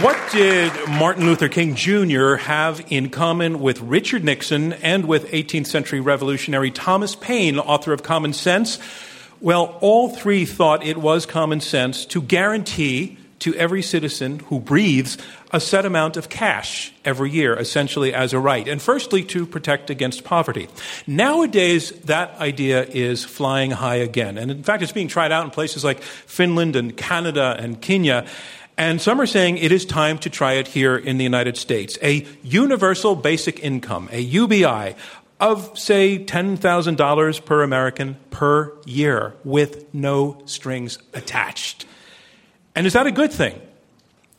What did Martin Luther King Jr. have in common with Richard Nixon and with 18th century revolutionary Thomas Paine, author of Common Sense? Well, all three thought it was common sense to guarantee to every citizen who breathes a set amount of cash every year, essentially as a right. And firstly, to protect against poverty. Nowadays, that idea is flying high again. And in fact, it's being tried out in places like Finland and Canada and Kenya. And some are saying it is time to try it here in the United States. A universal basic income, a UBI, of, say, $10,000 per American per year with no strings attached. And is that a good thing?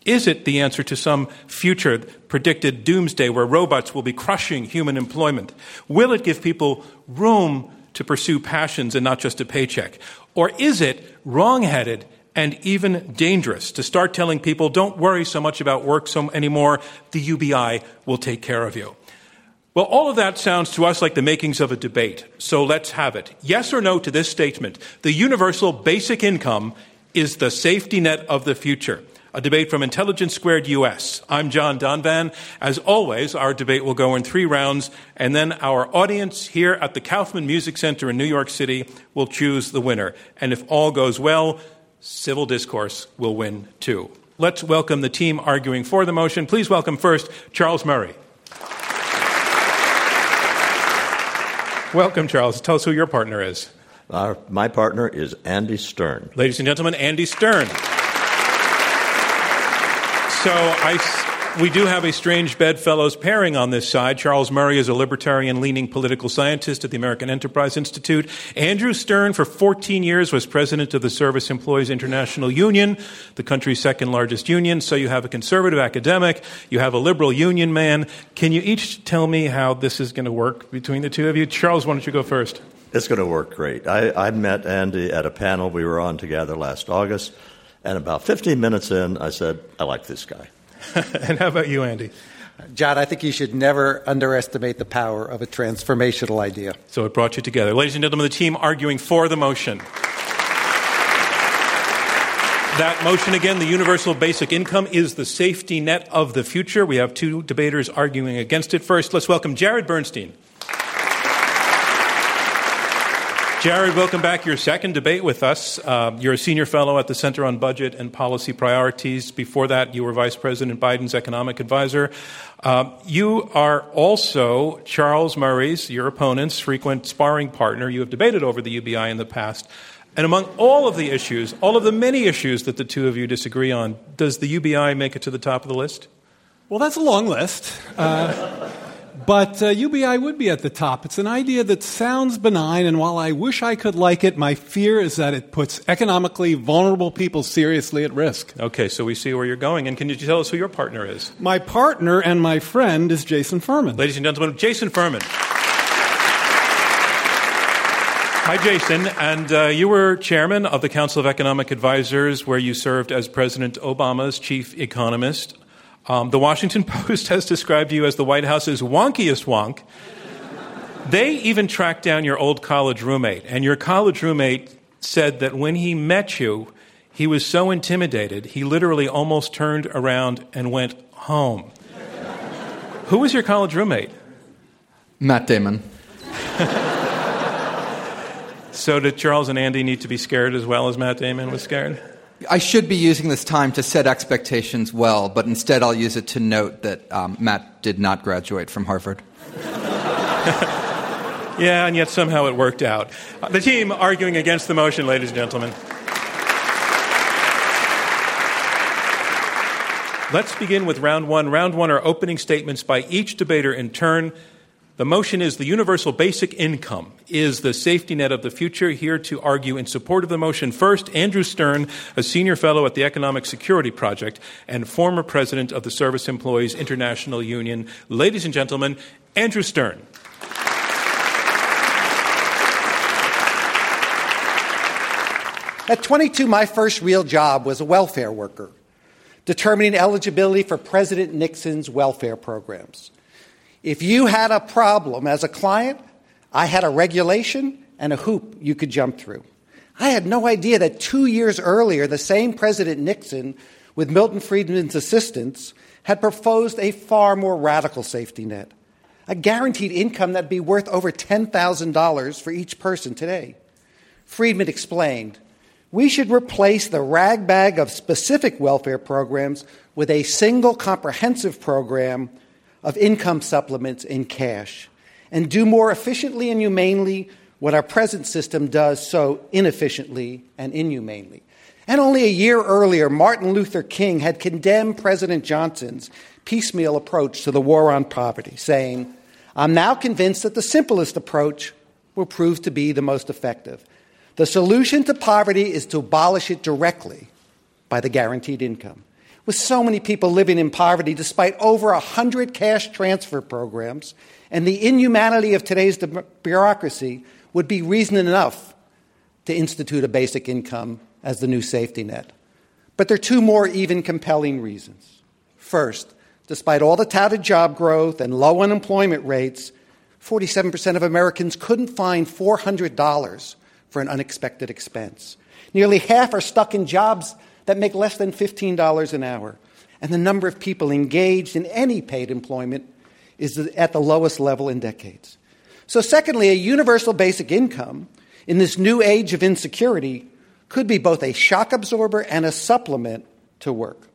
Is it the answer to some future predicted doomsday where robots will be crushing human employment? Will it give people room to pursue passions and not just a paycheck? Or is it wrong-headed and even dangerous to start telling people, don't worry so much about work so anymore, the UBI will take care of you? Well, all of that sounds to us like the makings of a debate. So let's have it. Yes or no to this statement. The universal basic income is the safety net of the future. A debate from Intelligence Squared US. I'm John Donvan. As always, our debate will go in three rounds, and then our audience here at the Kaufman Music Center in New York City will choose the winner. And if all goes well, civil discourse will win too. Let's welcome the team arguing for the motion. Please welcome first Charles Murray. Welcome, Charles. Tell us who your partner is. Our, my partner is Andy Stern. Ladies and gentlemen, Andy Stern. So I, we do have a strange bedfellows pairing on this side. Charles Murray is a libertarian leaning political scientist at the American Enterprise Institute. Andrew Stern, for 14 years, was president of the Service Employees International Union, the country's second largest union. So you have a conservative academic, you have a liberal union man. Can you each tell me how this is going to work between the two of you? Charles, why don't you go first? It's going to work great. I, I met Andy at a panel we were on together last August, and about 15 minutes in, I said, I like this guy. and how about you, Andy? John, I think you should never underestimate the power of a transformational idea. So it brought you together. Ladies and gentlemen, the team arguing for the motion. That motion again, the universal basic income is the safety net of the future. We have two debaters arguing against it. First, let's welcome Jared Bernstein. Jared, welcome back. Your second debate with us. Uh, you're a senior fellow at the Center on Budget and Policy Priorities. Before that, you were Vice President Biden's economic advisor. Uh, you are also Charles Murray's, your opponent's frequent sparring partner. You have debated over the UBI in the past. And among all of the issues, all of the many issues that the two of you disagree on, does the UBI make it to the top of the list? Well, that's a long list. Uh, but uh, UBI would be at the top. It's an idea that sounds benign, and while I wish I could like it, my fear is that it puts economically vulnerable people seriously at risk. Okay, so we see where you're going. And can you tell us who your partner is? My partner and my friend is Jason Furman. Ladies and gentlemen, Jason Furman. Hi, Jason. And uh, you were chairman of the Council of Economic Advisors, where you served as President Obama's chief economist. Um, the Washington Post has described you as the White House's wonkiest wonk. they even tracked down your old college roommate, and your college roommate said that when he met you, he was so intimidated, he literally almost turned around and went home. Who was your college roommate? Matt Damon. so, did Charles and Andy need to be scared as well as Matt Damon was scared? I should be using this time to set expectations well, but instead I'll use it to note that um, Matt did not graduate from Harvard. yeah, and yet somehow it worked out. The team arguing against the motion, ladies and gentlemen. Let's begin with round one. Round one are opening statements by each debater in turn. The motion is the universal basic income is the safety net of the future. Here to argue in support of the motion, first, Andrew Stern, a senior fellow at the Economic Security Project and former president of the Service Employees International Union. Ladies and gentlemen, Andrew Stern. At 22, my first real job was a welfare worker, determining eligibility for President Nixon's welfare programs. If you had a problem as a client, I had a regulation and a hoop you could jump through. I had no idea that two years earlier, the same President Nixon with Milton Friedman's assistance, had proposed a far more radical safety net, a guaranteed income that'd be worth over $10,000 for each person today. Friedman explained we should replace the ragbag of specific welfare programs with a single comprehensive program of income supplements in cash and do more efficiently and humanely what our present system does so inefficiently and inhumanely. And only a year earlier, Martin Luther King had condemned President Johnson's piecemeal approach to the war on poverty, saying, I'm now convinced that the simplest approach will prove to be the most effective. The solution to poverty is to abolish it directly by the guaranteed income. With so many people living in poverty, despite over 100 cash transfer programs, and the inhumanity of today's bureaucracy would be reason enough to institute a basic income as the new safety net. But there are two more even compelling reasons. First, despite all the touted job growth and low unemployment rates, 47% of Americans couldn't find $400 for an unexpected expense. Nearly half are stuck in jobs that make less than $15 an hour. And the number of people engaged in any paid employment is at the lowest level in decades. So, secondly, a universal basic income in this new age of insecurity could be both a shock absorber and a supplement to work.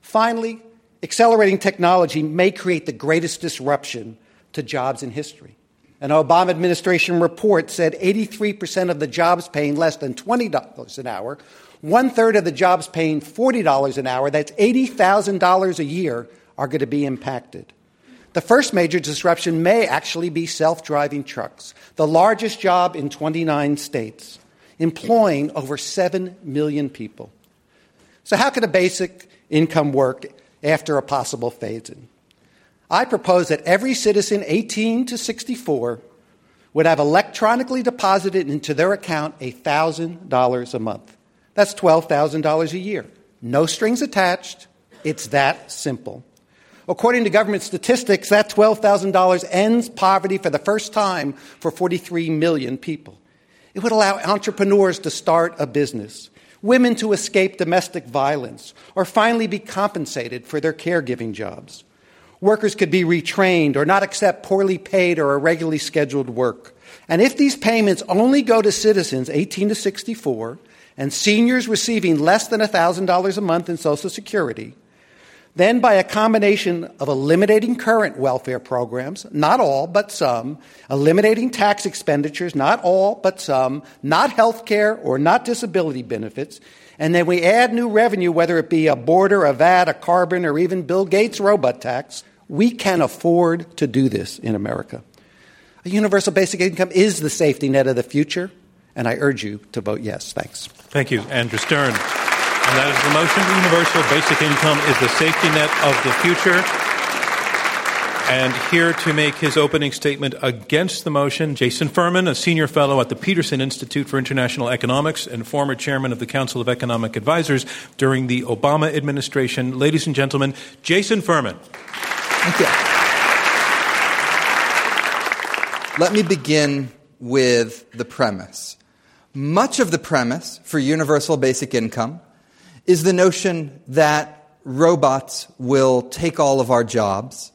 Finally, accelerating technology may create the greatest disruption to jobs in history. An Obama administration report said 83% of the jobs paying less than $20 an hour, one third of the jobs paying $40 an hour, that's $80,000 a year, are going to be impacted. The first major disruption may actually be self driving trucks, the largest job in 29 states employing over 7 million people. So, how could a basic income work after a possible phase in? I propose that every citizen 18 to 64 would have electronically deposited into their account $1,000 a month. That's $12,000 a year. No strings attached. It's that simple. According to government statistics, that $12,000 ends poverty for the first time for 43 million people. It would allow entrepreneurs to start a business, women to escape domestic violence, or finally be compensated for their caregiving jobs. Workers could be retrained or not accept poorly paid or irregularly scheduled work. And if these payments only go to citizens 18 to 64 and seniors receiving less than $1,000 a month in Social Security, then, by a combination of eliminating current welfare programs, not all, but some, eliminating tax expenditures, not all, but some, not health care or not disability benefits, and then we add new revenue, whether it be a border, a VAT, a carbon, or even Bill Gates' robot tax, we can afford to do this in America. A universal basic income is the safety net of the future, and I urge you to vote yes. Thanks. Thank you, Andrew Stern. And that is the motion. Universal basic income is the safety net of the future. And here to make his opening statement against the motion, Jason Furman, a senior fellow at the Peterson Institute for International Economics and former chairman of the Council of Economic Advisors during the Obama administration. Ladies and gentlemen, Jason Furman. Thank you. Let me begin with the premise. Much of the premise for universal basic income is the notion that robots will take all of our jobs,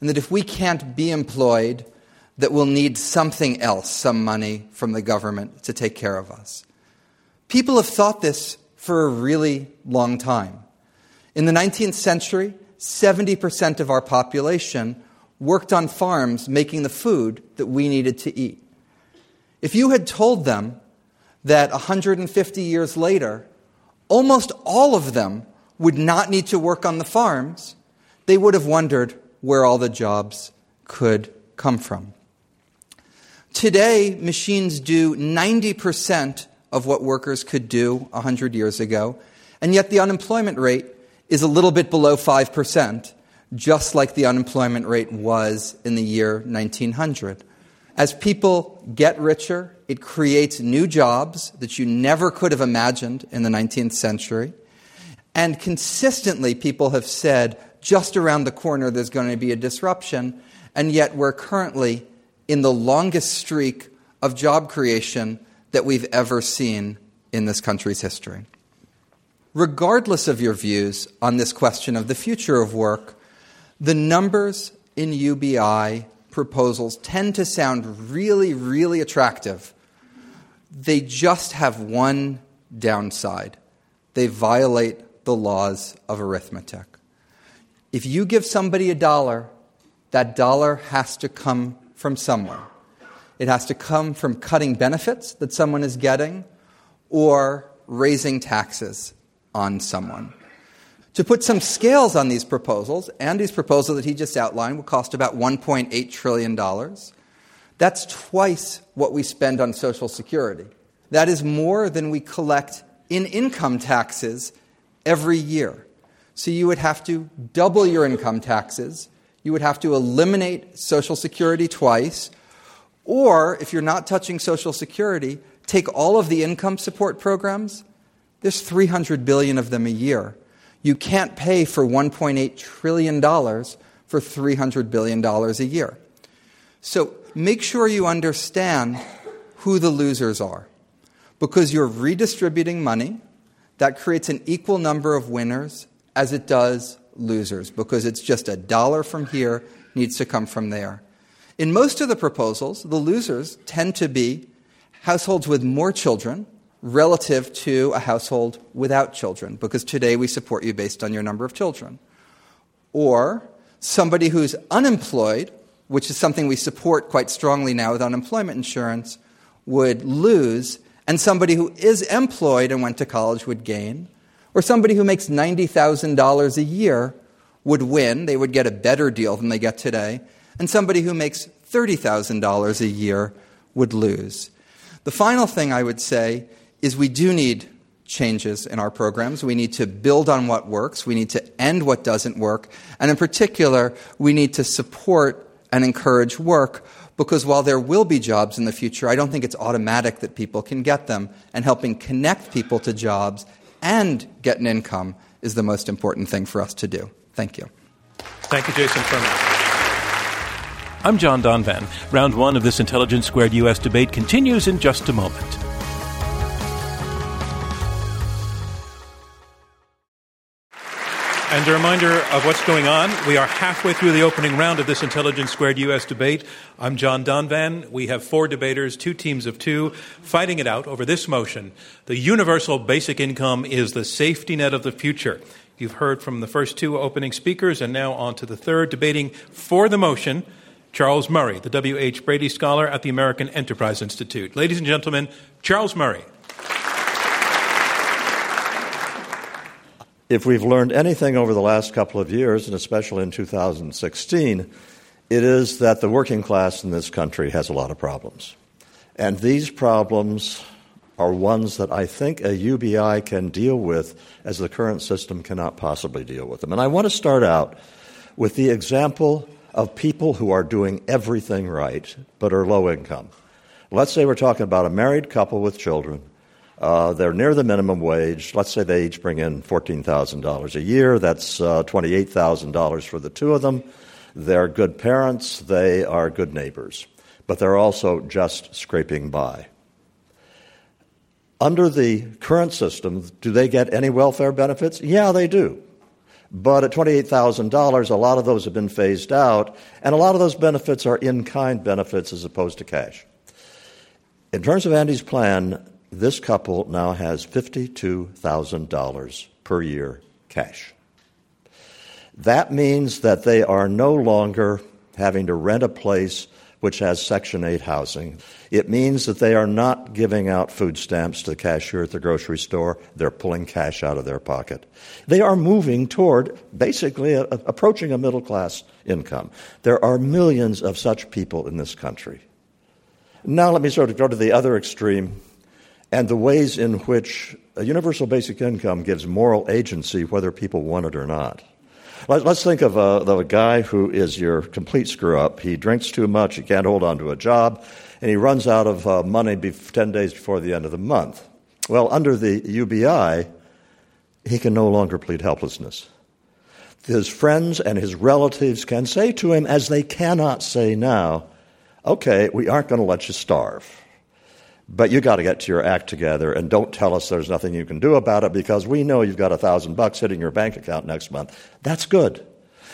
and that if we can't be employed, that we'll need something else, some money from the government to take care of us. People have thought this for a really long time. In the 19th century, 70% of our population worked on farms making the food that we needed to eat. If you had told them that 150 years later, almost all of them would not need to work on the farms, they would have wondered where all the jobs could come from. Today, machines do 90% of what workers could do 100 years ago, and yet the unemployment rate is a little bit below 5%, just like the unemployment rate was in the year 1900. As people get richer, it creates new jobs that you never could have imagined in the 19th century. And consistently, people have said, just around the corner, there's going to be a disruption. And yet, we're currently in the longest streak of job creation that we've ever seen in this country's history. regardless of your views on this question of the future of work, the numbers in UBI proposals tend to sound really, really attractive. They just have one downside they violate the laws of arithmetic. If you give somebody a dollar, that dollar has to come from somewhere. It has to come from cutting benefits that someone is getting or raising taxes on someone. To put some scales on these proposals, Andy's proposal that he just outlined will cost about $1.8 trillion. That's twice what we spend on Social Security. That is more than we collect in income taxes every year. So you would have to double your income taxes, you would have to eliminate Social Security twice, or if you're not touching Social Security, take all of the income support programs. There's 300 billion of them a year. You can't pay for $1.8 trillion for $300 billion a year. So make sure you understand who the losers are. Because you're redistributing money, that creates an equal number of winners as it does losers, because it's just a dollar from here needs to come from there. In most of the proposals, the losers tend to be households with more children relative to a household without children, because today we support you based on your number of children. Or somebody who's unemployed, which is something we support quite strongly now with unemployment insurance, would lose, and somebody who is employed and went to college would gain. Or somebody who makes $90,000 a year would win, they would get a better deal than they get today and somebody who makes $30,000 a year would lose. The final thing I would say is we do need changes in our programs. We need to build on what works. We need to end what doesn't work. And in particular, we need to support and encourage work because while there will be jobs in the future, I don't think it's automatic that people can get them. And helping connect people to jobs and get an income is the most important thing for us to do. Thank you. Thank you, Jason Furman. I'm John Donvan. Round one of this Intelligence Squared U.S. debate continues in just a moment. And a reminder of what's going on. We are halfway through the opening round of this Intelligence Squared U.S. debate. I'm John Donvan. We have four debaters, two teams of two, fighting it out over this motion. The universal basic income is the safety net of the future. You've heard from the first two opening speakers, and now on to the third, debating for the motion. Charles Murray, the W.H. Brady Scholar at the American Enterprise Institute. Ladies and gentlemen, Charles Murray. If we've learned anything over the last couple of years, and especially in 2016, it is that the working class in this country has a lot of problems. And these problems are ones that I think a UBI can deal with as the current system cannot possibly deal with them. And I want to start out with the example of people who are doing everything right but are low income. Let's say we're talking about a married couple with children. Uh, they're near the minimum wage. Let's say they each bring in $14,000 a year. That's uh, $28,000 for the two of them. They're good parents. They are good neighbors. But they're also just scraping by. Under the current system, do they get any welfare benefits? Yeah, they do. But at $28,000, a lot of those have been phased out, and a lot of those benefits are in kind benefits as opposed to cash. In terms of Andy's plan, this couple now has $52,000 per year cash. That means that they are no longer having to rent a place which has Section 8 housing. It means that they are not giving out food stamps to the cashier at the grocery store. They're pulling cash out of their pocket. They are moving toward basically a, a, approaching a middle class income. There are millions of such people in this country. Now, let me sort of go to the other extreme and the ways in which a universal basic income gives moral agency whether people want it or not. Let, us think of a, of a guy who is your complete screw up. He drinks too much, he can't hold on to a job, and he runs out of uh, money 10 days before the end of the month. Well, under the UBI, he can no longer plead helplessness. His friends and his relatives can say to him, as they cannot say now, okay, we aren't going to let you starve. But you got to get to your act together and don't tell us there's nothing you can do about it because we know you've got a thousand bucks hitting your bank account next month. That's good.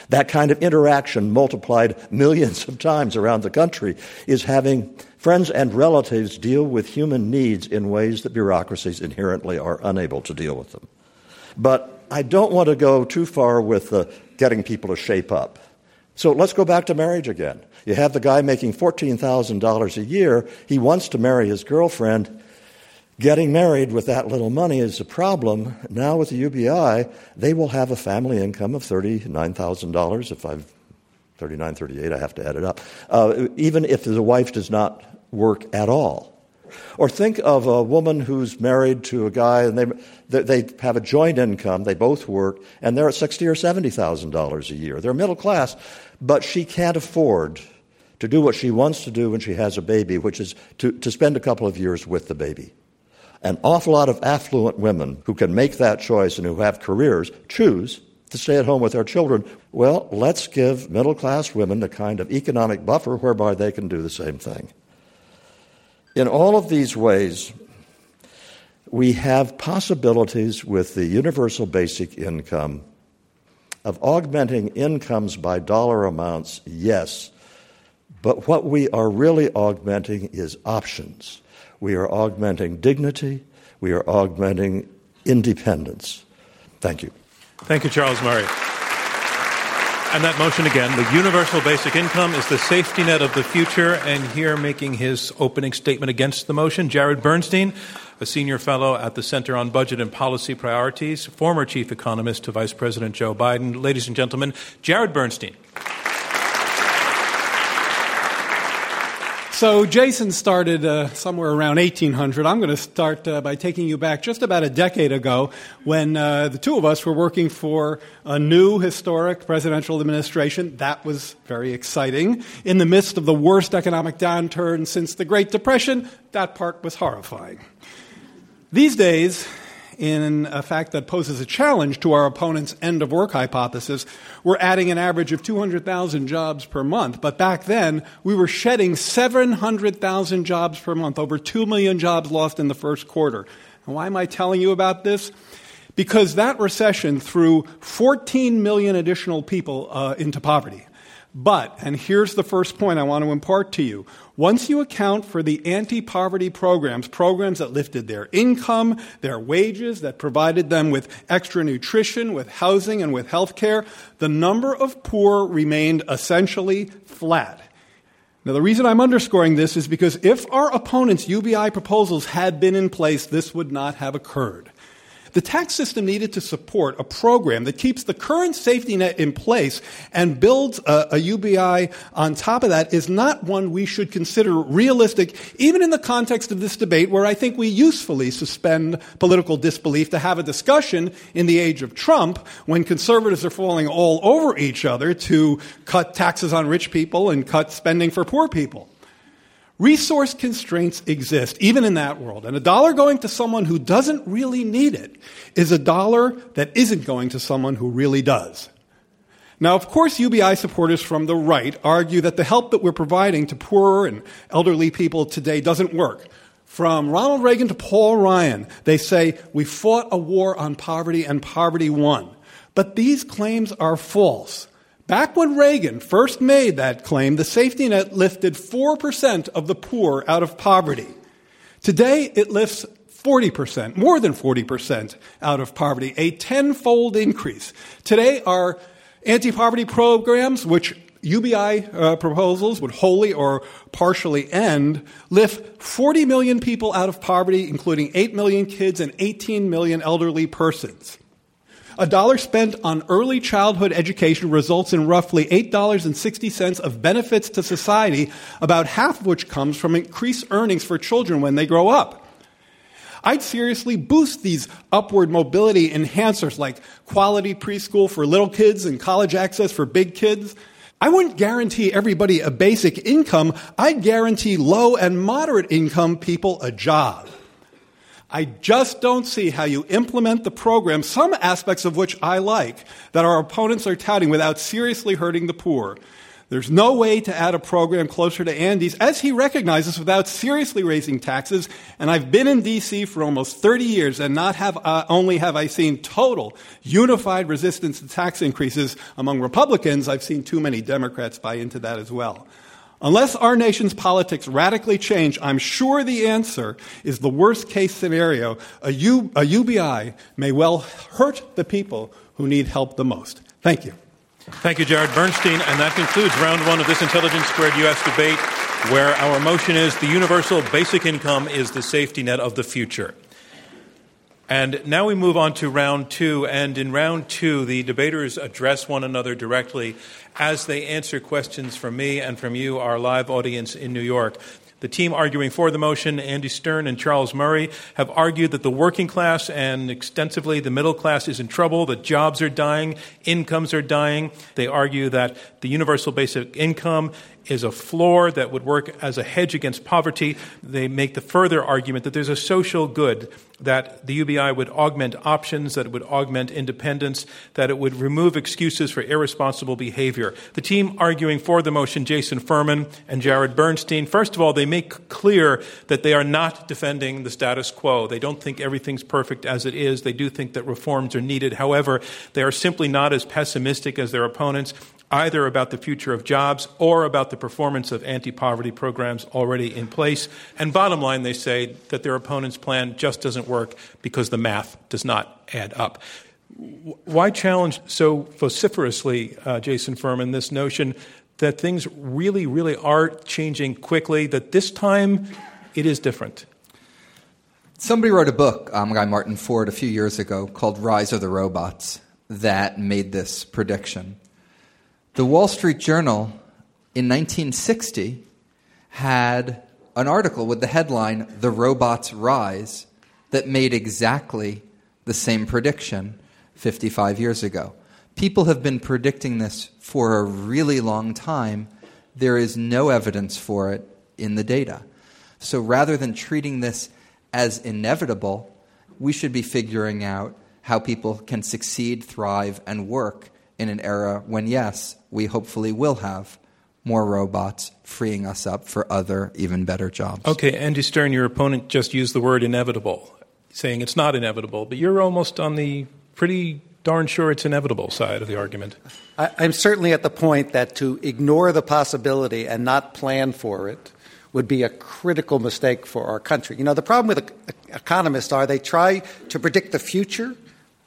That kind of interaction multiplied millions of times around the country is having friends and relatives deal with human needs in ways that bureaucracies inherently are unable to deal with them. But I don't want to go too far with uh, getting people to shape up. So let's go back to marriage again. You have the guy making $14,000 a year. He wants to marry his girlfriend. Getting married with that little money is a problem. Now, with the UBI, they will have a family income of $39,000. If I've 39, 38, I have to add it up. Uh, even if the wife does not work at all. Or think of a woman who's married to a guy and they, they have a joint income, they both work, and they're at sixty or seventy thousand dollars a year. They're middle class, but she can't afford to do what she wants to do when she has a baby, which is to, to spend a couple of years with the baby. An awful lot of affluent women who can make that choice and who have careers choose to stay at home with their children. Well, let's give middle class women a kind of economic buffer whereby they can do the same thing. In all of these ways, we have possibilities with the universal basic income of augmenting incomes by dollar amounts, yes, but what we are really augmenting is options. We are augmenting dignity, we are augmenting independence. Thank you. Thank you, Charles Murray. And that motion again, the universal basic income is the safety net of the future. And here making his opening statement against the motion, Jared Bernstein, a senior fellow at the Center on Budget and Policy Priorities, former chief economist to Vice President Joe Biden. Ladies and gentlemen, Jared Bernstein. So Jason started uh, somewhere around 1800. I'm going to start uh, by taking you back just about a decade ago when uh, the two of us were working for a new historic presidential administration. That was very exciting. In the midst of the worst economic downturn since the Great Depression, that part was horrifying. These days, in a fact that poses a challenge to our opponent's end of work hypothesis. We're adding an average of 200,000 jobs per month, but back then we were shedding 700,000 jobs per month, over 2 million jobs lost in the first quarter. And why am I telling you about this? Because that recession threw 14 million additional people uh, into poverty. But, and here's the first point I want to impart to you. Once you account for the anti poverty programs, programs that lifted their income, their wages, that provided them with extra nutrition, with housing, and with health care, the number of poor remained essentially flat. Now, the reason I'm underscoring this is because if our opponents' UBI proposals had been in place, this would not have occurred. The tax system needed to support a program that keeps the current safety net in place and builds a, a UBI on top of that is not one we should consider realistic, even in the context of this debate where I think we usefully suspend political disbelief to have a discussion in the age of Trump when conservatives are falling all over each other to cut taxes on rich people and cut spending for poor people. Resource constraints exist, even in that world. And a dollar going to someone who doesn't really need it is a dollar that isn't going to someone who really does. Now, of course, UBI supporters from the right argue that the help that we're providing to poorer and elderly people today doesn't work. From Ronald Reagan to Paul Ryan, they say, we fought a war on poverty and poverty won. But these claims are false. Back when Reagan first made that claim, the safety net lifted 4% of the poor out of poverty. Today, it lifts 40%, more than 40% out of poverty, a tenfold increase. Today, our anti poverty programs, which UBI uh, proposals would wholly or partially end, lift 40 million people out of poverty, including 8 million kids and 18 million elderly persons. A dollar spent on early childhood education results in roughly $8.60 of benefits to society, about half of which comes from increased earnings for children when they grow up. I'd seriously boost these upward mobility enhancers like quality preschool for little kids and college access for big kids. I wouldn't guarantee everybody a basic income. I'd guarantee low and moderate income people a job. I just don't see how you implement the program, some aspects of which I like, that our opponents are touting without seriously hurting the poor. There's no way to add a program closer to Andy's, as he recognizes, without seriously raising taxes. And I've been in D.C. for almost 30 years, and not have uh, only have I seen total unified resistance to tax increases among Republicans, I've seen too many Democrats buy into that as well. Unless our nation's politics radically change, I'm sure the answer is the worst case scenario. A, U, a UBI may well hurt the people who need help the most. Thank you. Thank you, Jared Bernstein. And that concludes round one of this Intelligence Squared U.S. debate, where our motion is the universal basic income is the safety net of the future. And now we move on to round two. And in round two, the debaters address one another directly as they answer questions from me and from you, our live audience in New York. The team arguing for the motion, Andy Stern and Charles Murray, have argued that the working class and extensively the middle class is in trouble, that jobs are dying, incomes are dying. They argue that the universal basic income is a floor that would work as a hedge against poverty. They make the further argument that there's a social good, that the UBI would augment options, that it would augment independence, that it would remove excuses for irresponsible behavior. The team arguing for the motion, Jason Furman and Jared Bernstein, first of all, they make clear that they are not defending the status quo. They don't think everything's perfect as it is. They do think that reforms are needed. However, they are simply not as pessimistic as their opponents either about the future of jobs or about the performance of anti poverty programs already in place. And bottom line, they say that their opponent's plan just doesn't work because the math does not add up. Why challenge so vociferously, uh, Jason Furman, this notion that things really, really are changing quickly, that this time it is different? Somebody wrote a book, um, guy Martin Ford, a few years ago called Rise of the Robots that made this prediction. The Wall Street Journal in 1960 had an article with the headline, The Robots Rise, that made exactly the same prediction 55 years ago. People have been predicting this for a really long time. There is no evidence for it in the data. So rather than treating this as inevitable, we should be figuring out how people can succeed, thrive, and work in an era when, yes, we hopefully will have more robots freeing us up for other, even better jobs. Okay, Andy Stern, your opponent just used the word inevitable, saying it's not inevitable, but you're almost on the pretty darn sure it's inevitable side of the argument. I, am certainly at the point that to ignore the possibility and not plan for it would be a critical mistake for our country. You know, the problem with economists are they try to predict the future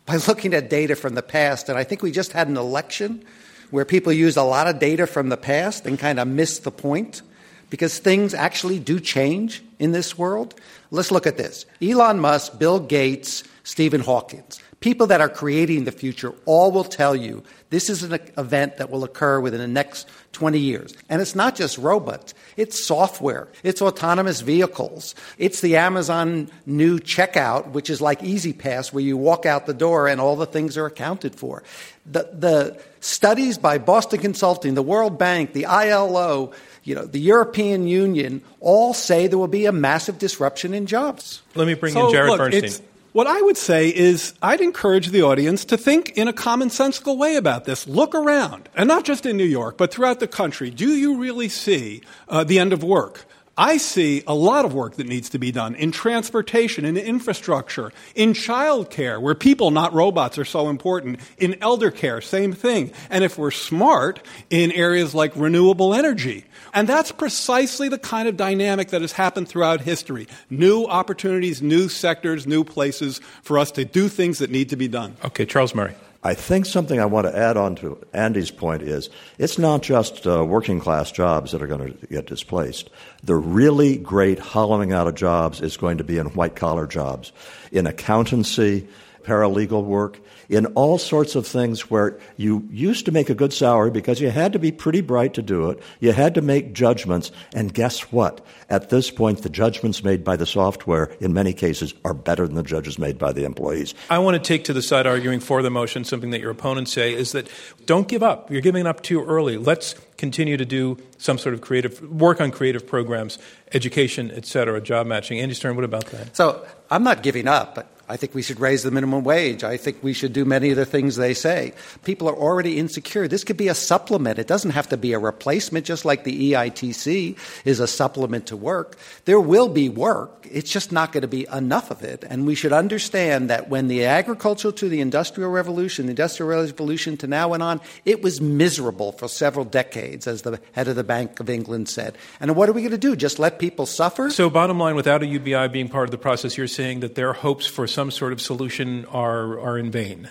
by looking at data from the past. And I think we just had an election where people use a lot of data from the past and kind of miss the point because things actually do change in this world. Let's look at this Elon Musk, Bill Gates, Stephen Hawkins. People that are creating the future all will tell you this is an event that will occur within the next 20 years. And it's not just robots, it's software, it's autonomous vehicles, it's the Amazon new checkout, which is like E-ZPass, where you walk out the door and all the things are accounted for. The, the studies by Boston Consulting, the World Bank, the ILO, you know, the European Union all say there will be a massive disruption in jobs. Let me bring so, in Jared look, Bernstein. What I would say is, I'd encourage the audience to think in a commonsensical way about this. Look around, and not just in New York, but throughout the country. Do you really see uh, the end of work? I see a lot of work that needs to be done in transportation, in infrastructure, in childcare, where people, not robots, are so important, in elder care, same thing. And if we're smart, in areas like renewable energy. And that's precisely the kind of dynamic that has happened throughout history. New opportunities, new sectors, new places for us to do things that need to be done. Okay, Charles Murray. I think something I want to add on to Andy's point is it's not just uh, working class jobs that are going to get displaced. The really great hollowing out of jobs is going to be in white collar jobs, in accountancy, paralegal work, in all sorts of things where you used to make a good salary because you had to be pretty bright to do it. You had to make judgments. And guess what? At this point, the judgments made by the software, in many cases, are better than the judges made by the employees. I want to take to the side arguing for the motion something that your opponents say is that don't give up. You're giving up too early. Let's continue to do some sort of creative work on creative programs, education, et cetera, job matching. Andy Stern, what about that? So I'm not giving up, but I think we should raise the minimum wage. I think we should do many of the things they say. People are already insecure. This could be a supplement. It doesn't have to be a replacement, just like the EITC is a supplement to work. There will be work. It's just not going to be enough of it. And we should understand that when the agricultural to the industrial revolution, the industrial revolution to now went on, it was miserable for several decades, as the head of the Bank of England said. And what are we going to do? Just let people suffer? So, bottom line, without a UBI being part of the process, you're saying that their hopes for some sort of solution are, are in vain.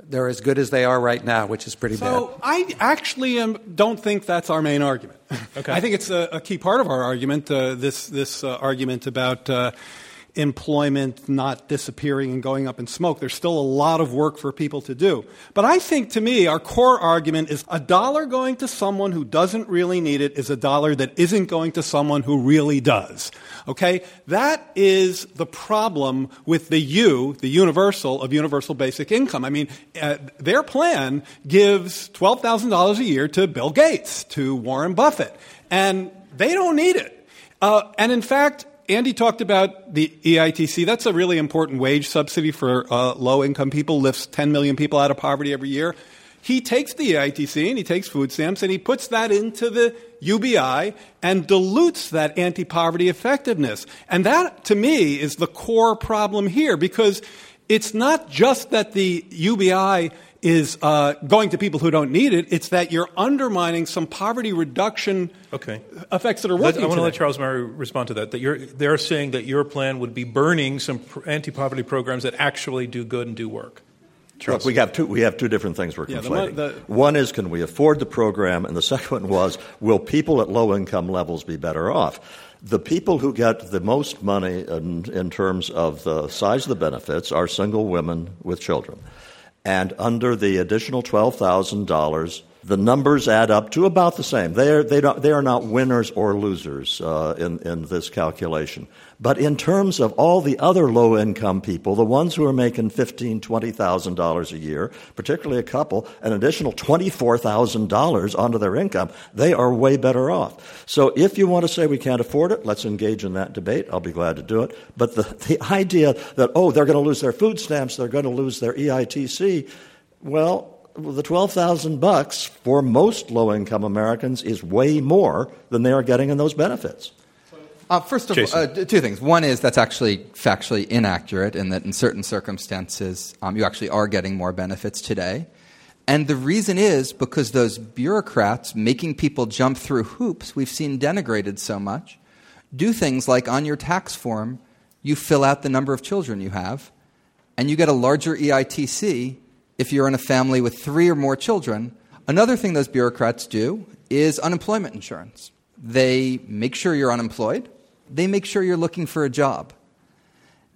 They're as good as they are right now, which is pretty so bad. So I actually am, don't think that's our main argument. Okay. I think it's a, a, key part of our argument, uh, this, this uh, argument about uh, employment not disappearing and going up in smoke. There's still a lot of work for people to do. But I think to me, our core argument is a dollar going to someone who doesn't really need it is a dollar that isn't going to someone who really does. Okay? That is the problem with the U, the universal of universal basic income. I mean, uh, their plan gives $12,000 a year to Bill Gates, to Warren Buffett, and they don't need it. Uh, and in fact, Andy talked about the EITC. That's a really important wage subsidy for uh, low income people, lifts 10 million people out of poverty every year. He takes the EITC and he takes food stamps and he puts that into the UBI and dilutes that anti poverty effectiveness. And that, to me, is the core problem here because it's not just that the UBI is uh, going to people who don't need it. It's that you're undermining some poverty reduction okay. effects that are working. Let, I want to let Charles Murray respond to that. That they're saying that your plan would be burning some anti-poverty programs that actually do good and do work. Charles. Look, we have two. We have two different things we're conflating. the, one is, can we afford the program, and the second one was, will people at low income levels be better off? The people who get the most money in, in terms of the size of the benefits are single women with children. And under the additional $12,000, the numbers add up to about the same. They are, they, they are not winners or losers uh, in, in this calculation. But in terms of all the other low income people, the ones who are making $15,000, $20,000 a year, particularly a couple, an additional $24,000 onto their income, they are way better off. So if you want to say we can't afford it, let's engage in that debate. I'll be glad to do it. But the, the idea that, oh, they're going to lose their food stamps, they're going to lose their EITC, well, the 12,000 bucks for most low income Americans is way more than they are getting in those benefits. Uh, first of all, uh, two things. One is that's actually factually inaccurate, in that in certain circumstances um, you actually are getting more benefits today. And the reason is because those bureaucrats making people jump through hoops we've seen denigrated so much do things like on your tax form, you fill out the number of children you have, and you get a larger EITC if you're in a family with three or more children. Another thing those bureaucrats do is unemployment insurance. They make sure you're unemployed, they make sure you're looking for a job.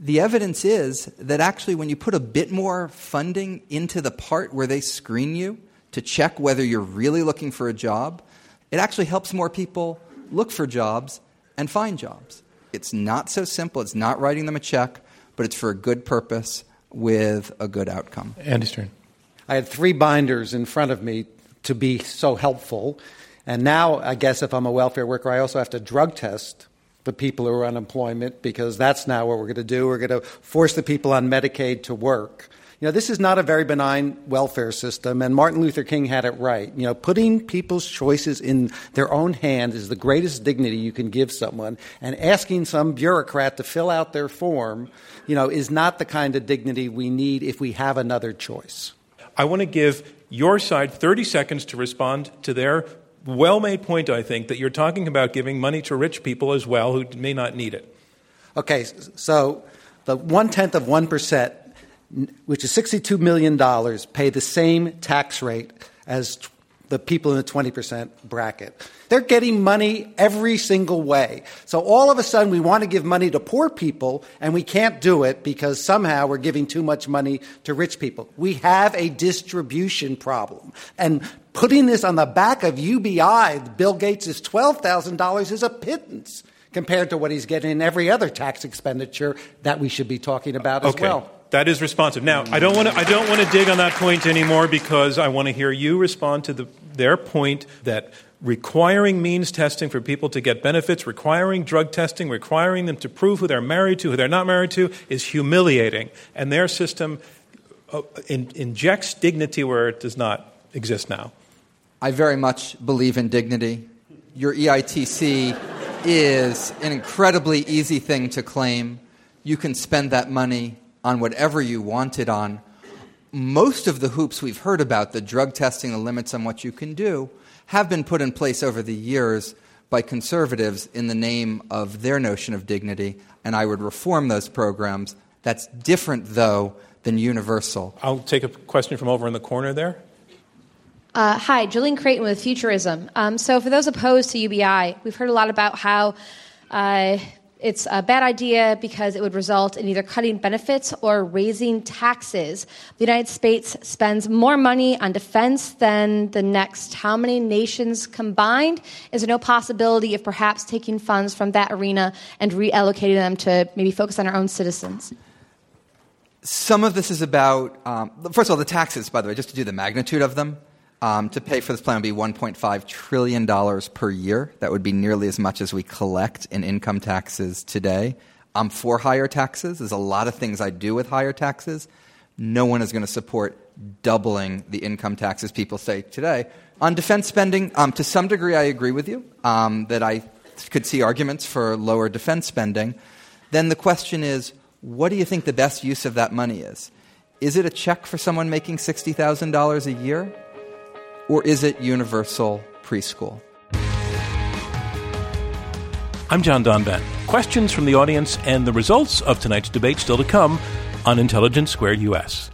The evidence is that actually, when you put a bit more funding into the part where they screen you to check whether you're really looking for a job, it actually helps more people look for jobs and find jobs. It's not so simple, it's not writing them a check, but it's for a good purpose with a good outcome. Andy Stern. I had three binders in front of me to be so helpful. And now, I guess if I'm a welfare worker, I also have to drug test the people who are unemployment because that's now what we're going to do. We're going to force the people on Medicaid to work. You know, this is not a very benign welfare system, and Martin Luther King had it right. You know, putting people's choices in their own hands is the greatest dignity you can give someone, and asking some bureaucrat to fill out their form, you know, is not the kind of dignity we need if we have another choice. I want to give your side 30 seconds to respond to their well made point, I think, that you're talking about giving money to rich people as well who may not need it. Okay, so the one tenth of 1%, which is $62 million, pay the same tax rate as the people in the 20% bracket. They're getting money every single way. So all of a sudden, we want to give money to poor people, and we can't do it because somehow we're giving too much money to rich people. We have a distribution problem. And putting this on the back of UBI, Bill Gates' $12,000 is a pittance compared to what he's getting in every other tax expenditure that we should be talking about as okay. well. That is responsive. Now, I don't want to. I don't want to dig on that point anymore because I want to hear you respond to the, their point that requiring means testing for people to get benefits, requiring drug testing, requiring them to prove who they're married to, who they're not married to, is humiliating. And their system uh, in, injects dignity where it does not exist now. I very much believe in dignity. Your EITC is an incredibly easy thing to claim. You can spend that money on whatever you want it on. Most of the hoops we've heard about, the drug testing, the limits on what you can do, have been put in place over the years by conservatives in the name of their notion of dignity, and I would reform those programs. That's different, though, than universal. I'll take a question from over in the corner there. Uh, hi, Julian Creighton with Futurism. Um, so, for those opposed to UBI, we've heard a lot about how uh, it's a bad idea because it would result in either cutting benefits or raising taxes. The United States spends more money on defense than the next how many nations combined? Is there no possibility of perhaps taking funds from that arena and reallocating them to maybe focus on our own citizens? Some of this is about, um, first of all, the taxes, by the way, just to do the magnitude of them. Um, to pay for this plan would be $1.5 trillion per year. That would be nearly as much as we collect in income taxes today. I'm for higher taxes. There's a lot of things I do with higher taxes. No one is going to support doubling the income taxes people say today. On defense spending, um, to some degree, I agree with you um, that I could see arguments for lower defense spending. Then the question is what do you think the best use of that money is? Is it a check for someone making $60,000 a year? Or is it universal preschool? I'm John Donvan. Questions from the audience and the results of tonight's debate still to come on Intelligence Squared US.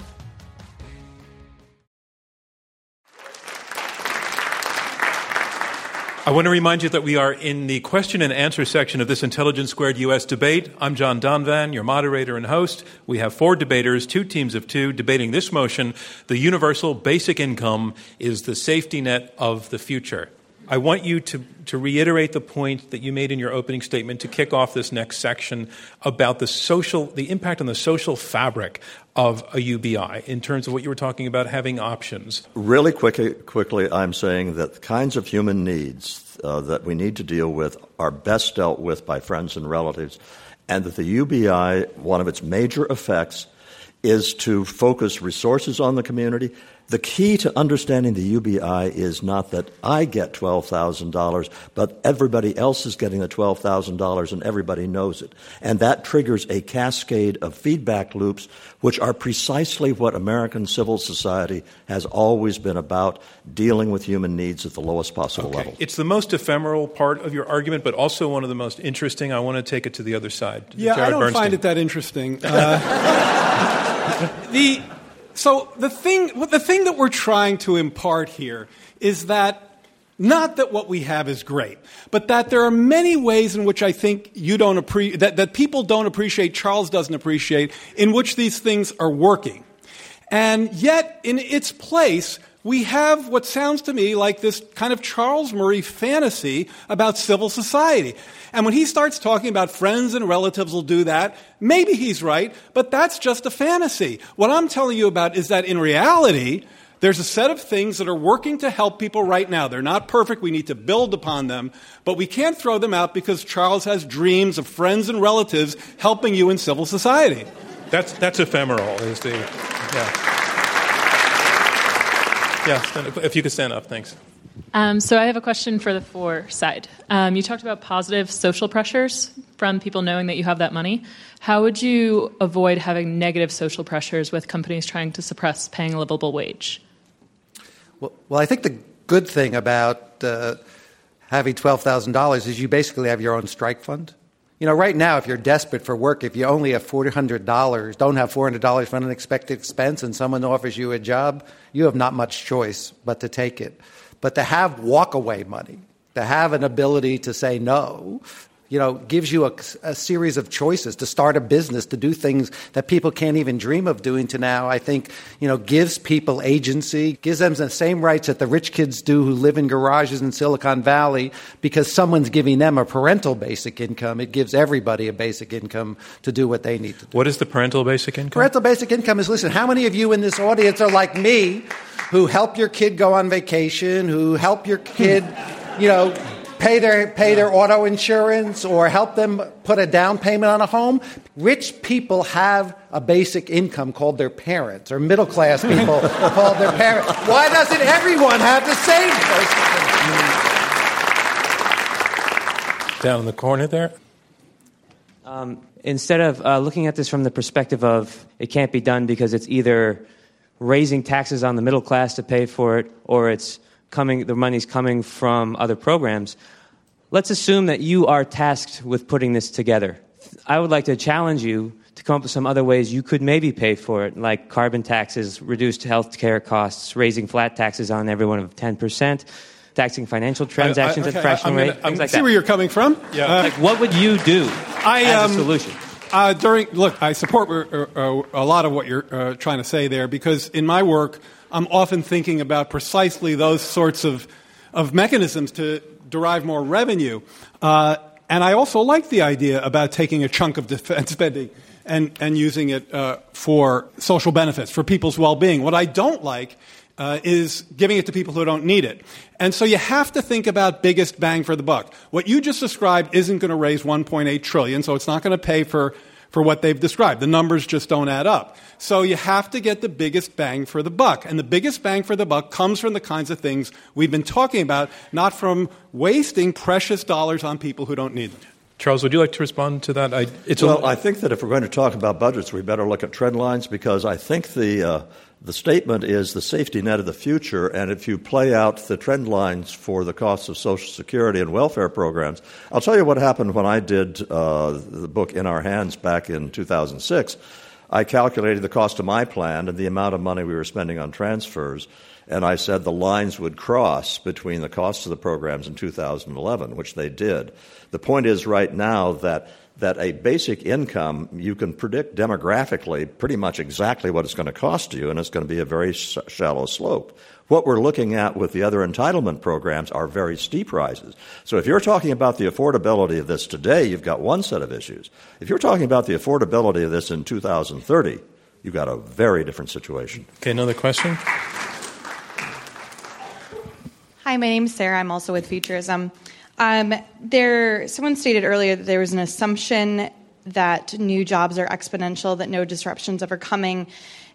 I want to remind you that we are in the question and answer section of this Intelligence Squared US debate. I'm John Donvan, your moderator and host. We have four debaters, two teams of two, debating this motion the universal basic income is the safety net of the future. I want you to, to reiterate the point that you made in your opening statement to kick off this next section about the social, the impact on the social fabric of a UBI in terms of what you were talking about having options. Really quickly, quickly I'm saying that the kinds of human needs uh, that we need to deal with are best dealt with by friends and relatives, and that the UBI, one of its major effects, is to focus resources on the community the key to understanding the UBI is not that I get $12,000, but everybody else is getting the $12,000 and everybody knows it. And that triggers a cascade of feedback loops, which are precisely what American civil society has always been about dealing with human needs at the lowest possible okay. level. It's the most ephemeral part of your argument, but also one of the most interesting. I want to take it to the other side. Yeah, Jared I don't Bernstein. find it that interesting. Uh, the so the thing, the thing that we're trying to impart here is that not that what we have is great, but that there are many ways in which I think you don't appreciate, that, that people don't appreciate, Charles doesn't appreciate, in which these things are working. And yet, in its place, we have what sounds to me like this kind of Charles Murray fantasy about civil society. And when he starts talking about friends and relatives will do that, maybe he's right, but that's just a fantasy. What I'm telling you about is that in reality, there's a set of things that are working to help people right now. They're not perfect. We need to build upon them. But we can't throw them out because Charles has dreams of friends and relatives helping you in civil society. That's, that's ephemeral, is the. Yeah. Yeah, if you could stand up, thanks. Um, so I have a question for the four side. Um, you talked about positive social pressures from people knowing that you have that money. How would you avoid having negative social pressures with companies trying to suppress paying a livable wage? Well, well I think the good thing about uh, having $12,000 is you basically have your own strike fund. You know, right now, if you're desperate for work, if you only have $400, don't have $400 for an unexpected expense, and someone offers you a job, you have not much choice but to take it. But to have walkaway money, to have an ability to say no, you know, gives you a, a, series of choices to start a business, to do things that people can't even dream of doing to now. I think, you know, gives people agency, gives them the same rights that the rich kids do who live in garages in Silicon Valley because someone's giving them a parental basic income. It gives everybody a basic income to do what they need to do. What is the parental basic income? Parental basic income is listen, how many of you in this audience are like me who help your kid go on vacation, who help your kid you know, pay their pay their auto insurance or help them put a down payment on a home. Rich people have a basic income called their parents, or middle class people called their parents. Why doesn't everyone have the same basic income? Down in the corner there. Um, instead of uh, looking at this from the perspective of it can't be done because it's either raising taxes on the middle class to pay for it or it's coming the money's coming from other programs let's assume that you are tasked with putting this together i would like to challenge you to come up with some other ways you could maybe pay for it like carbon taxes reduced health care costs raising flat taxes on everyone of 10% taxing financial transactions I, I, okay, at fractional rate. I like see that. where you're coming from. Yeah. Uh, like, what would you do I, as um, a solution? Uh, during look, I support uh, uh, a lot of what you're uh, trying to say there because in my work, I'm often thinking about precisely those sorts of of mechanisms to derive more revenue. Uh, and I also like the idea about taking a chunk of defense spending and, and using it uh, for social benefits, for people's well being. What I don't like uh, is giving it to people who don't need it. And so you have to think about biggest bang for the buck. What you just described isn't going to raise 1.8 trillion, so it's not going to pay for, for what they've described. The numbers just don't add up. So you have to get the biggest bang for the buck. And the biggest bang for the buck comes from the kinds of things we've been talking about, not from wasting precious dollars on people who don't need them. Charles, would you like to respond to that? I, well, I think that if we're going to talk about budgets, we better look at trend lines because I think the uh, the statement is the safety net of the future, and if you play out the trend lines for the costs of Social Security and welfare programs, I'll tell you what happened when I did uh, the book In Our Hands back in 2006. I calculated the cost of my plan and the amount of money we were spending on transfers, and I said the lines would cross between the costs of the programs in 2011, which they did. The point is right now that that a basic income, you can predict demographically pretty much exactly what it's going to cost you, and it's going to be a very sh- shallow slope. What we're looking at with the other entitlement programs are very steep rises. So if you're talking about the affordability of this today, you've got one set of issues. If you're talking about the affordability of this in 2030, you've got a very different situation. Okay, another question? Hi, my name is Sarah. I'm also with Futurism. Um, there, someone stated earlier that there was an assumption that new jobs are exponential, that no disruptions ever coming.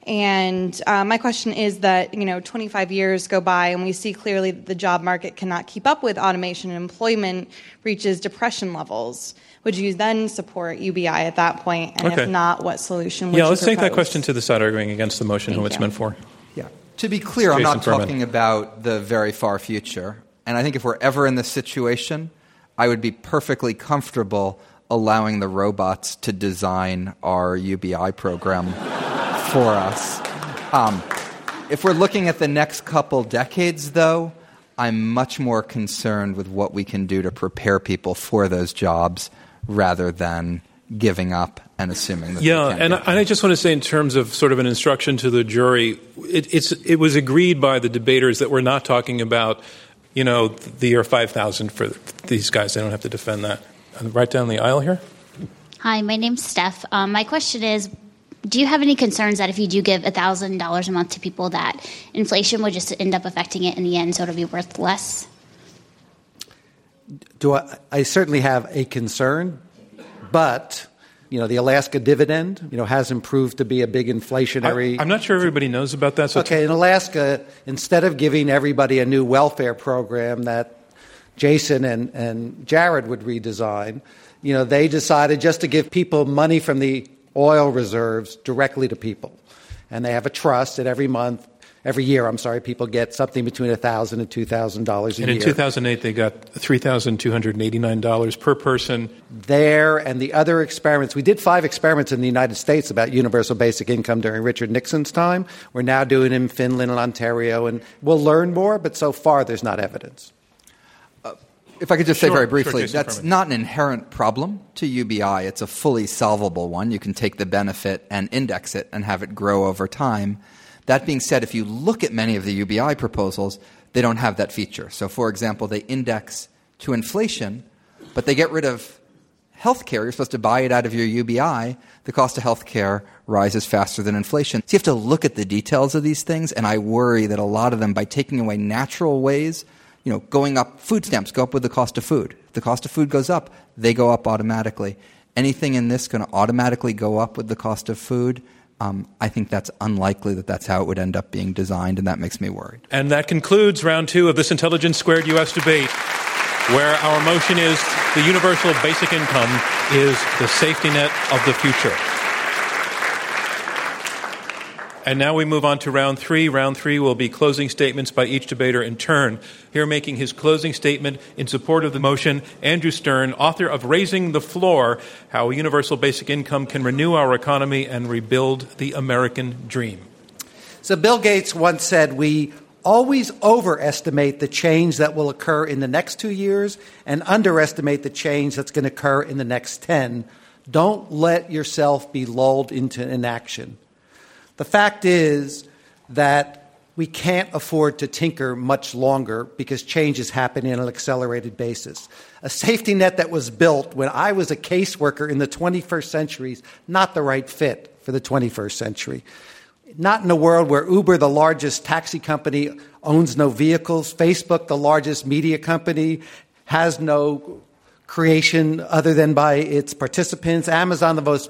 And uh, my question is that you know, 25 years go by, and we see clearly that the job market cannot keep up with automation, and employment reaches depression levels. Would you then support UBI at that point? And okay. if not, what solution? Would yeah, you let's propose? take that question to the side arguing against the motion. Thank who it's meant for? Yeah. To be clear, I'm not Furman. talking about the very far future. And I think if we're ever in this situation, I would be perfectly comfortable allowing the robots to design our UBI program for us. Um, if we're looking at the next couple decades, though, I'm much more concerned with what we can do to prepare people for those jobs rather than giving up and assuming that Yeah, and I, and I just want to say, in terms of sort of an instruction to the jury, it, it's it was agreed by the debaters that we're not talking about, you know, the year five thousand for these guys. They don't have to defend that. Uh, Right down the aisle here. Hi, my name's Steph. Um, my question is Do you have any concerns that if you do give $1,000 a month to people, that inflation would just end up affecting it in the end, so it'll be worth less? Do I, I certainly have a concern, but you know the Alaska dividend, you know, hasn't proved to be a big inflationary. I, am not sure everybody knows about that. So okay, in Alaska, instead of giving everybody a new welfare program that Jason and, and Jared would redesign, you know, they decided just to give people money from the oil reserves directly to people. And they have a trust that every month, every year, I'm sorry, people get something between $1,000 and $2,000 a and in 2008, they got $3,289 per person. there and the other experiments. We did five experiments in the United States about universal basic income during Richard Nixon's time. We're now doing it in Finland and Ontario, and we'll learn more, but so far there's not evidence. Uh, if I could just say very briefly, Jason that's not an inherent problem to UBI. It's a fully solvable one. You can take the benefit and index it and have it grow over time. That being said, if you look at many of the UBI proposals, they don't have that feature. So, for example, they index to inflation, but they get rid of health care. You're supposed to buy it out of your UBI. The cost of health care rises faster than inflation. So you have to look at the details of these things, and I worry that a lot of them, by taking away natural ways you know, going up, food stamps go up with the cost of food. If the cost of food goes up, they go up automatically. Anything in this going to automatically go up with the cost of food? Um, I think that's unlikely that that's how it would end up being designed, and that makes me worried. And that concludes round two of this Intelligence Squared U.S. debate, where our motion is the universal basic income is the safety net of the future. And now we move on to round three. Round three will be closing statements by each debater in turn. Here making his closing statement in support of the motion, Andrew Stern, author of Raising the Floor How Universal Basic Income Can Renew Our Economy and Rebuild the American Dream. So, Bill Gates once said, We always overestimate the change that will occur in the next two years and underestimate the change that's going to occur in the next 10. Don't let yourself be lulled into inaction. The fact is that we can't afford to tinker much longer because change is happening on an accelerated basis. A safety net that was built when I was a caseworker in the 21st century is not the right fit for the 21st century. Not in a world where Uber, the largest taxi company, owns no vehicles, Facebook, the largest media company, has no creation other than by its participants, Amazon, the most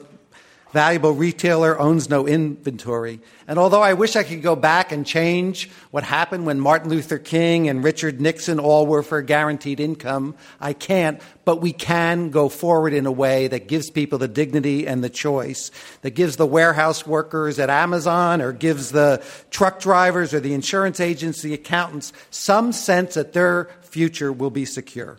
valuable retailer owns no inventory. And although I wish I could go back and change what happened when Martin Luther King and Richard Nixon all were for guaranteed income, I can't. But we can go forward in a way that gives people the dignity and the choice, that gives the warehouse workers at Amazon or gives the truck drivers or the insurance agents, the accountants, some sense that their future will be secure.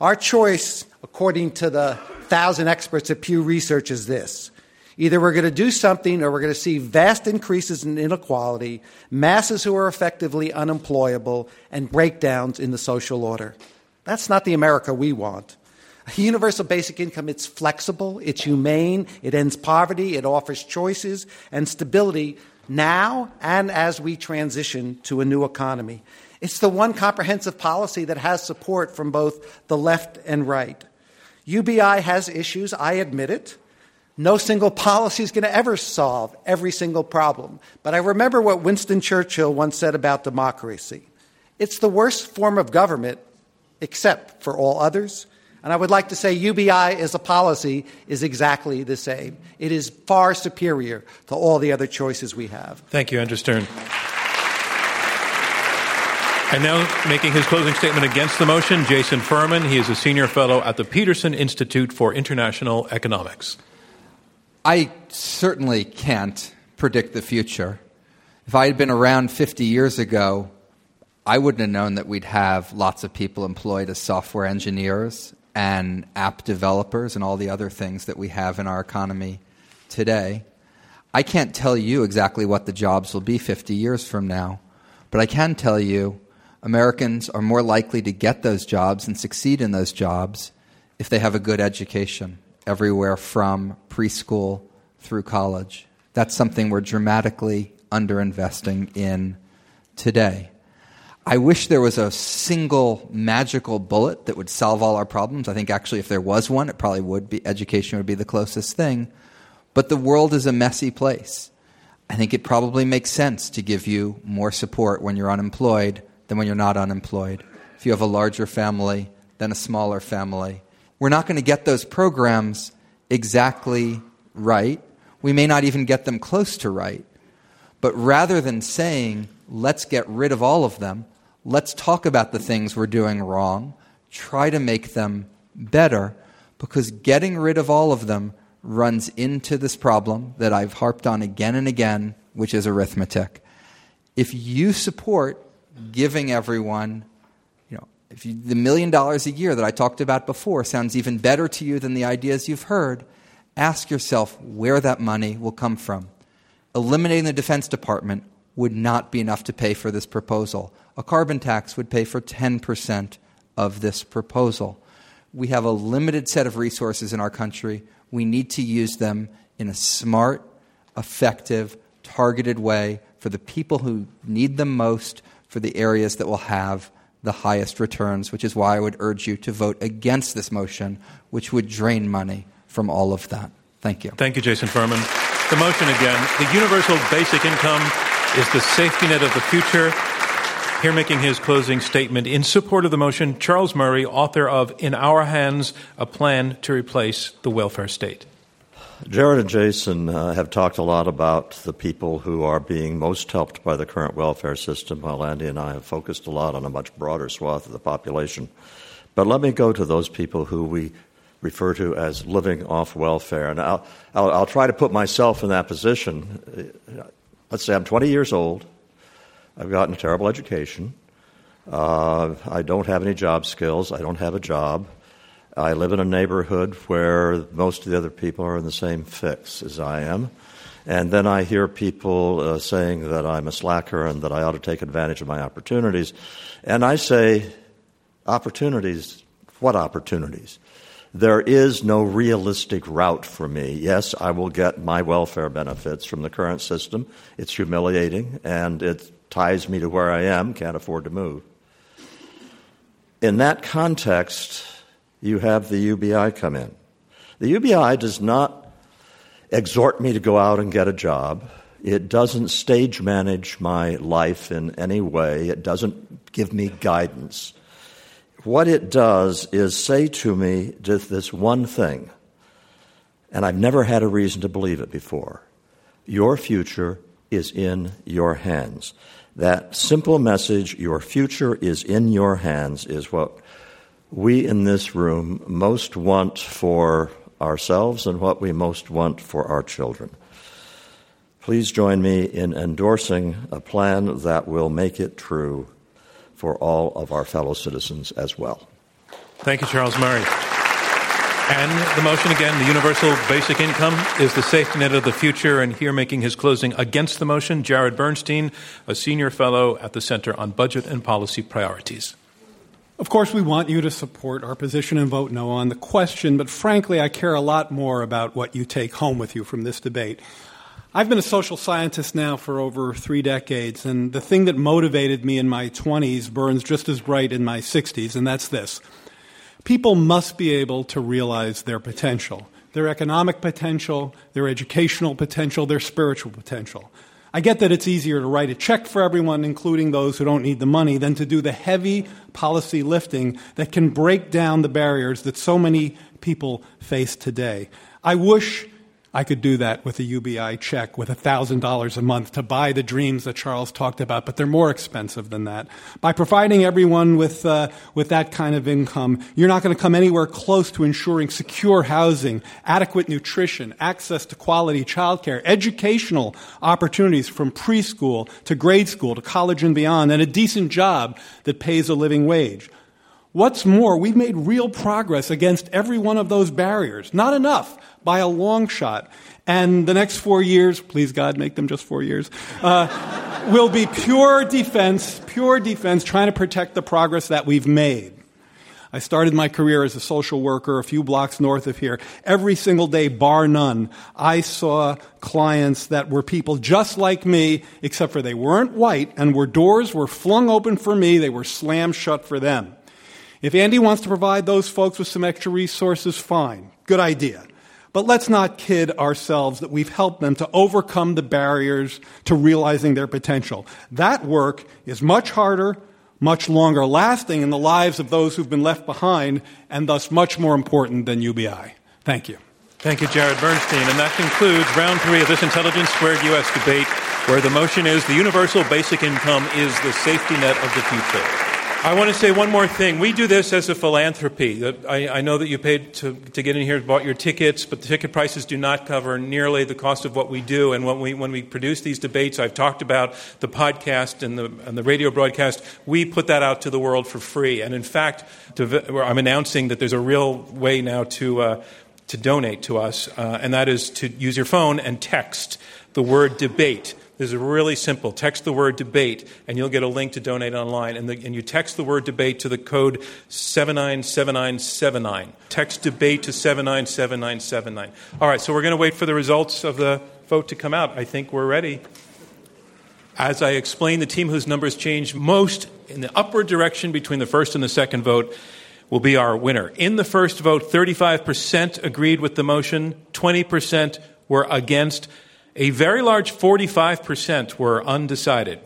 Our choice, according to the thousand experts at Pew Research, is this Either we're going to do something or we're going to see vast increases in inequality, masses who are effectively unemployable, and breakdowns in the social order. That's not the America we want. A universal basic income, it's flexible, it's humane, it ends poverty, it offers choices and stability now and as we transition to a new economy. It's the one comprehensive policy that has support from both the left and right. UBI has issues, I admit it. No single policy is going to ever solve every single problem. But I remember what Winston Churchill once said about democracy it's the worst form of government, except for all others. And I would like to say UBI as a policy is exactly the same. It is far superior to all the other choices we have. Thank you, Andrew Stern. And now, making his closing statement against the motion, Jason Furman. He is a senior fellow at the Peterson Institute for International Economics. I certainly can't predict the future. If I had been around 50 years ago, I wouldn't have known that we'd have lots of people employed as software engineers and app developers and all the other things that we have in our economy today. I can't tell you exactly what the jobs will be 50 years from now, but I can tell you Americans are more likely to get those jobs and succeed in those jobs if they have a good education everywhere from preschool through college. That's something we're dramatically underinvesting in today. I wish there was a single magical bullet that would solve all our problems. I think actually, if there was one, it probably would be education would be the closest thing. But the world is a messy place. I think it probably makes sense to give you more support when you're unemployed than when you're not unemployed. If you have a larger family than a smaller family, we're not going to get those programs exactly right. We may not even get them close to right. But rather than saying, let's get rid of all of them, let's talk about the things we're doing wrong, try to make them better, because getting rid of all of them runs into this problem that I've harped on again and again, which is arithmetic. If you support giving everyone if you, the million dollars a year that I talked about before sounds even better to you than the ideas you've heard, ask yourself where that money will come from. Eliminating the Defense Department would not be enough to pay for this proposal. A carbon tax would pay for 10% of this proposal. We have a limited set of resources in our country. We need to use them in a smart, effective, targeted way for the people who need them most, for the areas that will have the highest returns, which is why I would urge you to vote against this motion, which would drain money from all of that. Thank you. Thank you, Jason Furman. The motion again the universal basic income is the safety net of the future. Here making his closing statement in support of the motion, Charles Murray, author of In Our Hands A Plan to Replace the Welfare State. Jared and Jason uh, have talked a lot about the people who are being most helped by the current welfare system, while Andy and I have focused a lot on a much broader swath of the population. But let me go to those people who we refer to as living off welfare. And I'll, I'll, I'll try to put myself in that position. Let's say I'm 20 years old. I've gotten a terrible education. Uh, I don't have any job skills. I don't have a job. I live in a neighborhood where most of the other people are in the same fix as I am. And then I hear people uh, saying that I'm a slacker and that I ought to take advantage of my opportunities. And I say, opportunities? What opportunities? There is no realistic route for me. Yes, I will get my welfare benefits from the current system. It's humiliating and it ties me to where I am, can't afford to move. In that context, you have the UBI come in. The UBI does not exhort me to go out and get a job. It doesn't stage manage my life in any way. It doesn't give me guidance. What it does is say to me just this one thing, and I've never had a reason to believe it before. Your future is in your hands. That simple message, your future is in your hands, is what we in this room most want for ourselves and what we most want for our children. Please join me in endorsing a plan that will make it true for all of our fellow citizens as well. Thank you, Charles Murray. And the motion again, the universal basic income is the safety net of the future. And here making his closing against the motion, Jared Bernstein, a senior fellow at the Center on Budget and Policy Priorities. Of course, we want you to support our position and vote no on the question, but frankly, I care a lot more about what you take home with you from this debate. I've been a social scientist now for over three decades, and the thing that motivated me in my 20s burns just as bright in my 60s, and that's this people must be able to realize their potential their economic potential, their educational potential, their spiritual potential. I get that it's easier to write a check for everyone, including those who don't need the money, than to do the heavy policy lifting that can break down the barriers that so many people face today. I wish I could do that with a UBI check with $1,000 a month to buy the dreams that Charles talked about, but they're more expensive than that. By providing everyone with, uh, with that kind of income, you're not going to come anywhere close to ensuring secure housing, adequate nutrition, access to quality childcare, educational opportunities from preschool to grade school to college and beyond, and a decent job that pays a living wage. What's more, we've made real progress against every one of those barriers. Not enough by a long shot. And the next four years, please God, make them just four years, uh, will be pure defense, pure defense, trying to protect the progress that we've made. I started my career as a social worker a few blocks north of here. Every single day, bar none, I saw clients that were people just like me, except for they weren't white, and where doors were flung open for me, they were slammed shut for them. If Andy wants to provide those folks with some extra resources, fine. Good idea. But let's not kid ourselves that we've helped them to overcome the barriers to realizing their potential. That work is much harder, much longer lasting in the lives of those who've been left behind, and thus much more important than UBI. Thank you. Thank you, Jared Bernstein. And that concludes round three of this Intelligence Squared U.S. debate, where the motion is the universal basic income is the safety net of the future. I want to say one more thing. We do this as a philanthropy. I, I, know that you paid to, to get in here, bought your tickets, but the ticket prices do not cover nearly the cost of what we do. And when we, when we produce these debates, I've talked about the podcast and the, and the radio broadcast, we put that out to the world for free. And in fact, to, I'm announcing that there's a real way now to, uh, to donate to us, uh, and that is to use your phone and text the word debate this is really simple. Text the word debate, and you'll get a link to donate online. And, the, and you text the word debate to the code 797979. Text debate to 797979. All right, so we're going to wait for the results of the vote to come out. I think we're ready. As I explained, the team whose numbers change most in the upward direction between the first and the second vote will be our winner. In the first vote, 35% agreed with the motion, 20% were against. A very large 45% were undecided.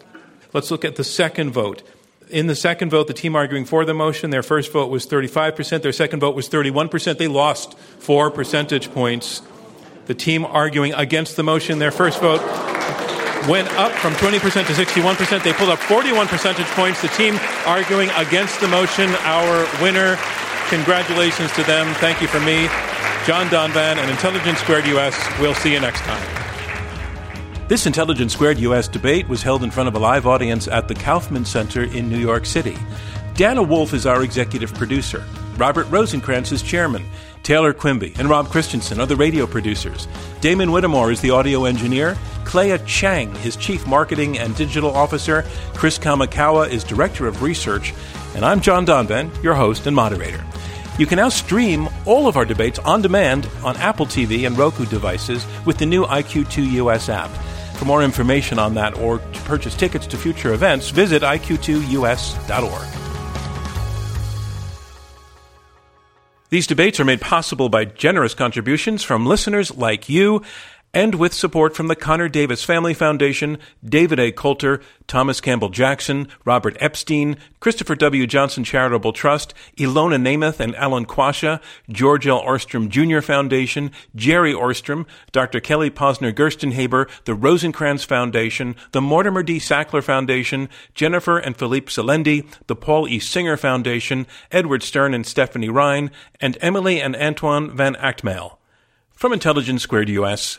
Let's look at the second vote. in the second vote, the team arguing for the motion, their first vote was 35%, their second vote was 31%. They lost four percentage points. The team arguing against the motion, their first vote went up from 20% to 61%. They pulled up 41 percentage points. The team arguing against the motion, our winner. Congratulations to them. Thank you from me, John Donvan, and Intelligence Squared US. We'll see you next time. This Intelligence Squared US debate was held in front of a live audience at the Kaufman Center in New York City. Dana Wolf is our executive producer. Robert Rosenkrantz is chairman. Taylor Quimby and Rob Christensen are the radio producers. Damon Whittemore is the audio engineer. Clea Chang is chief marketing and digital officer. Chris Kamakawa is director of research. And I'm John Donvan, your host and moderator. You can now stream all of our debates on demand on Apple TV and Roku devices with the new IQ2 US app. For more information on that or to purchase tickets to future events, visit iq2us.org. These debates are made possible by generous contributions from listeners like you and with support from the Connor Davis Family Foundation, David A. Coulter, Thomas Campbell Jackson, Robert Epstein, Christopher W. Johnson Charitable Trust, Ilona Nemeth and Alan Quasha, George L. Ohrstrom Jr. Foundation, Jerry Ohrstrom, Dr. Kelly Posner Gerstenhaber, the Rosenkrantz Foundation, the Mortimer D. Sackler Foundation, Jennifer and Philippe Salendi, the Paul E. Singer Foundation, Edward Stern and Stephanie Ryan, and Emily and Antoine Van Agtmael. From Intelligence Squared US,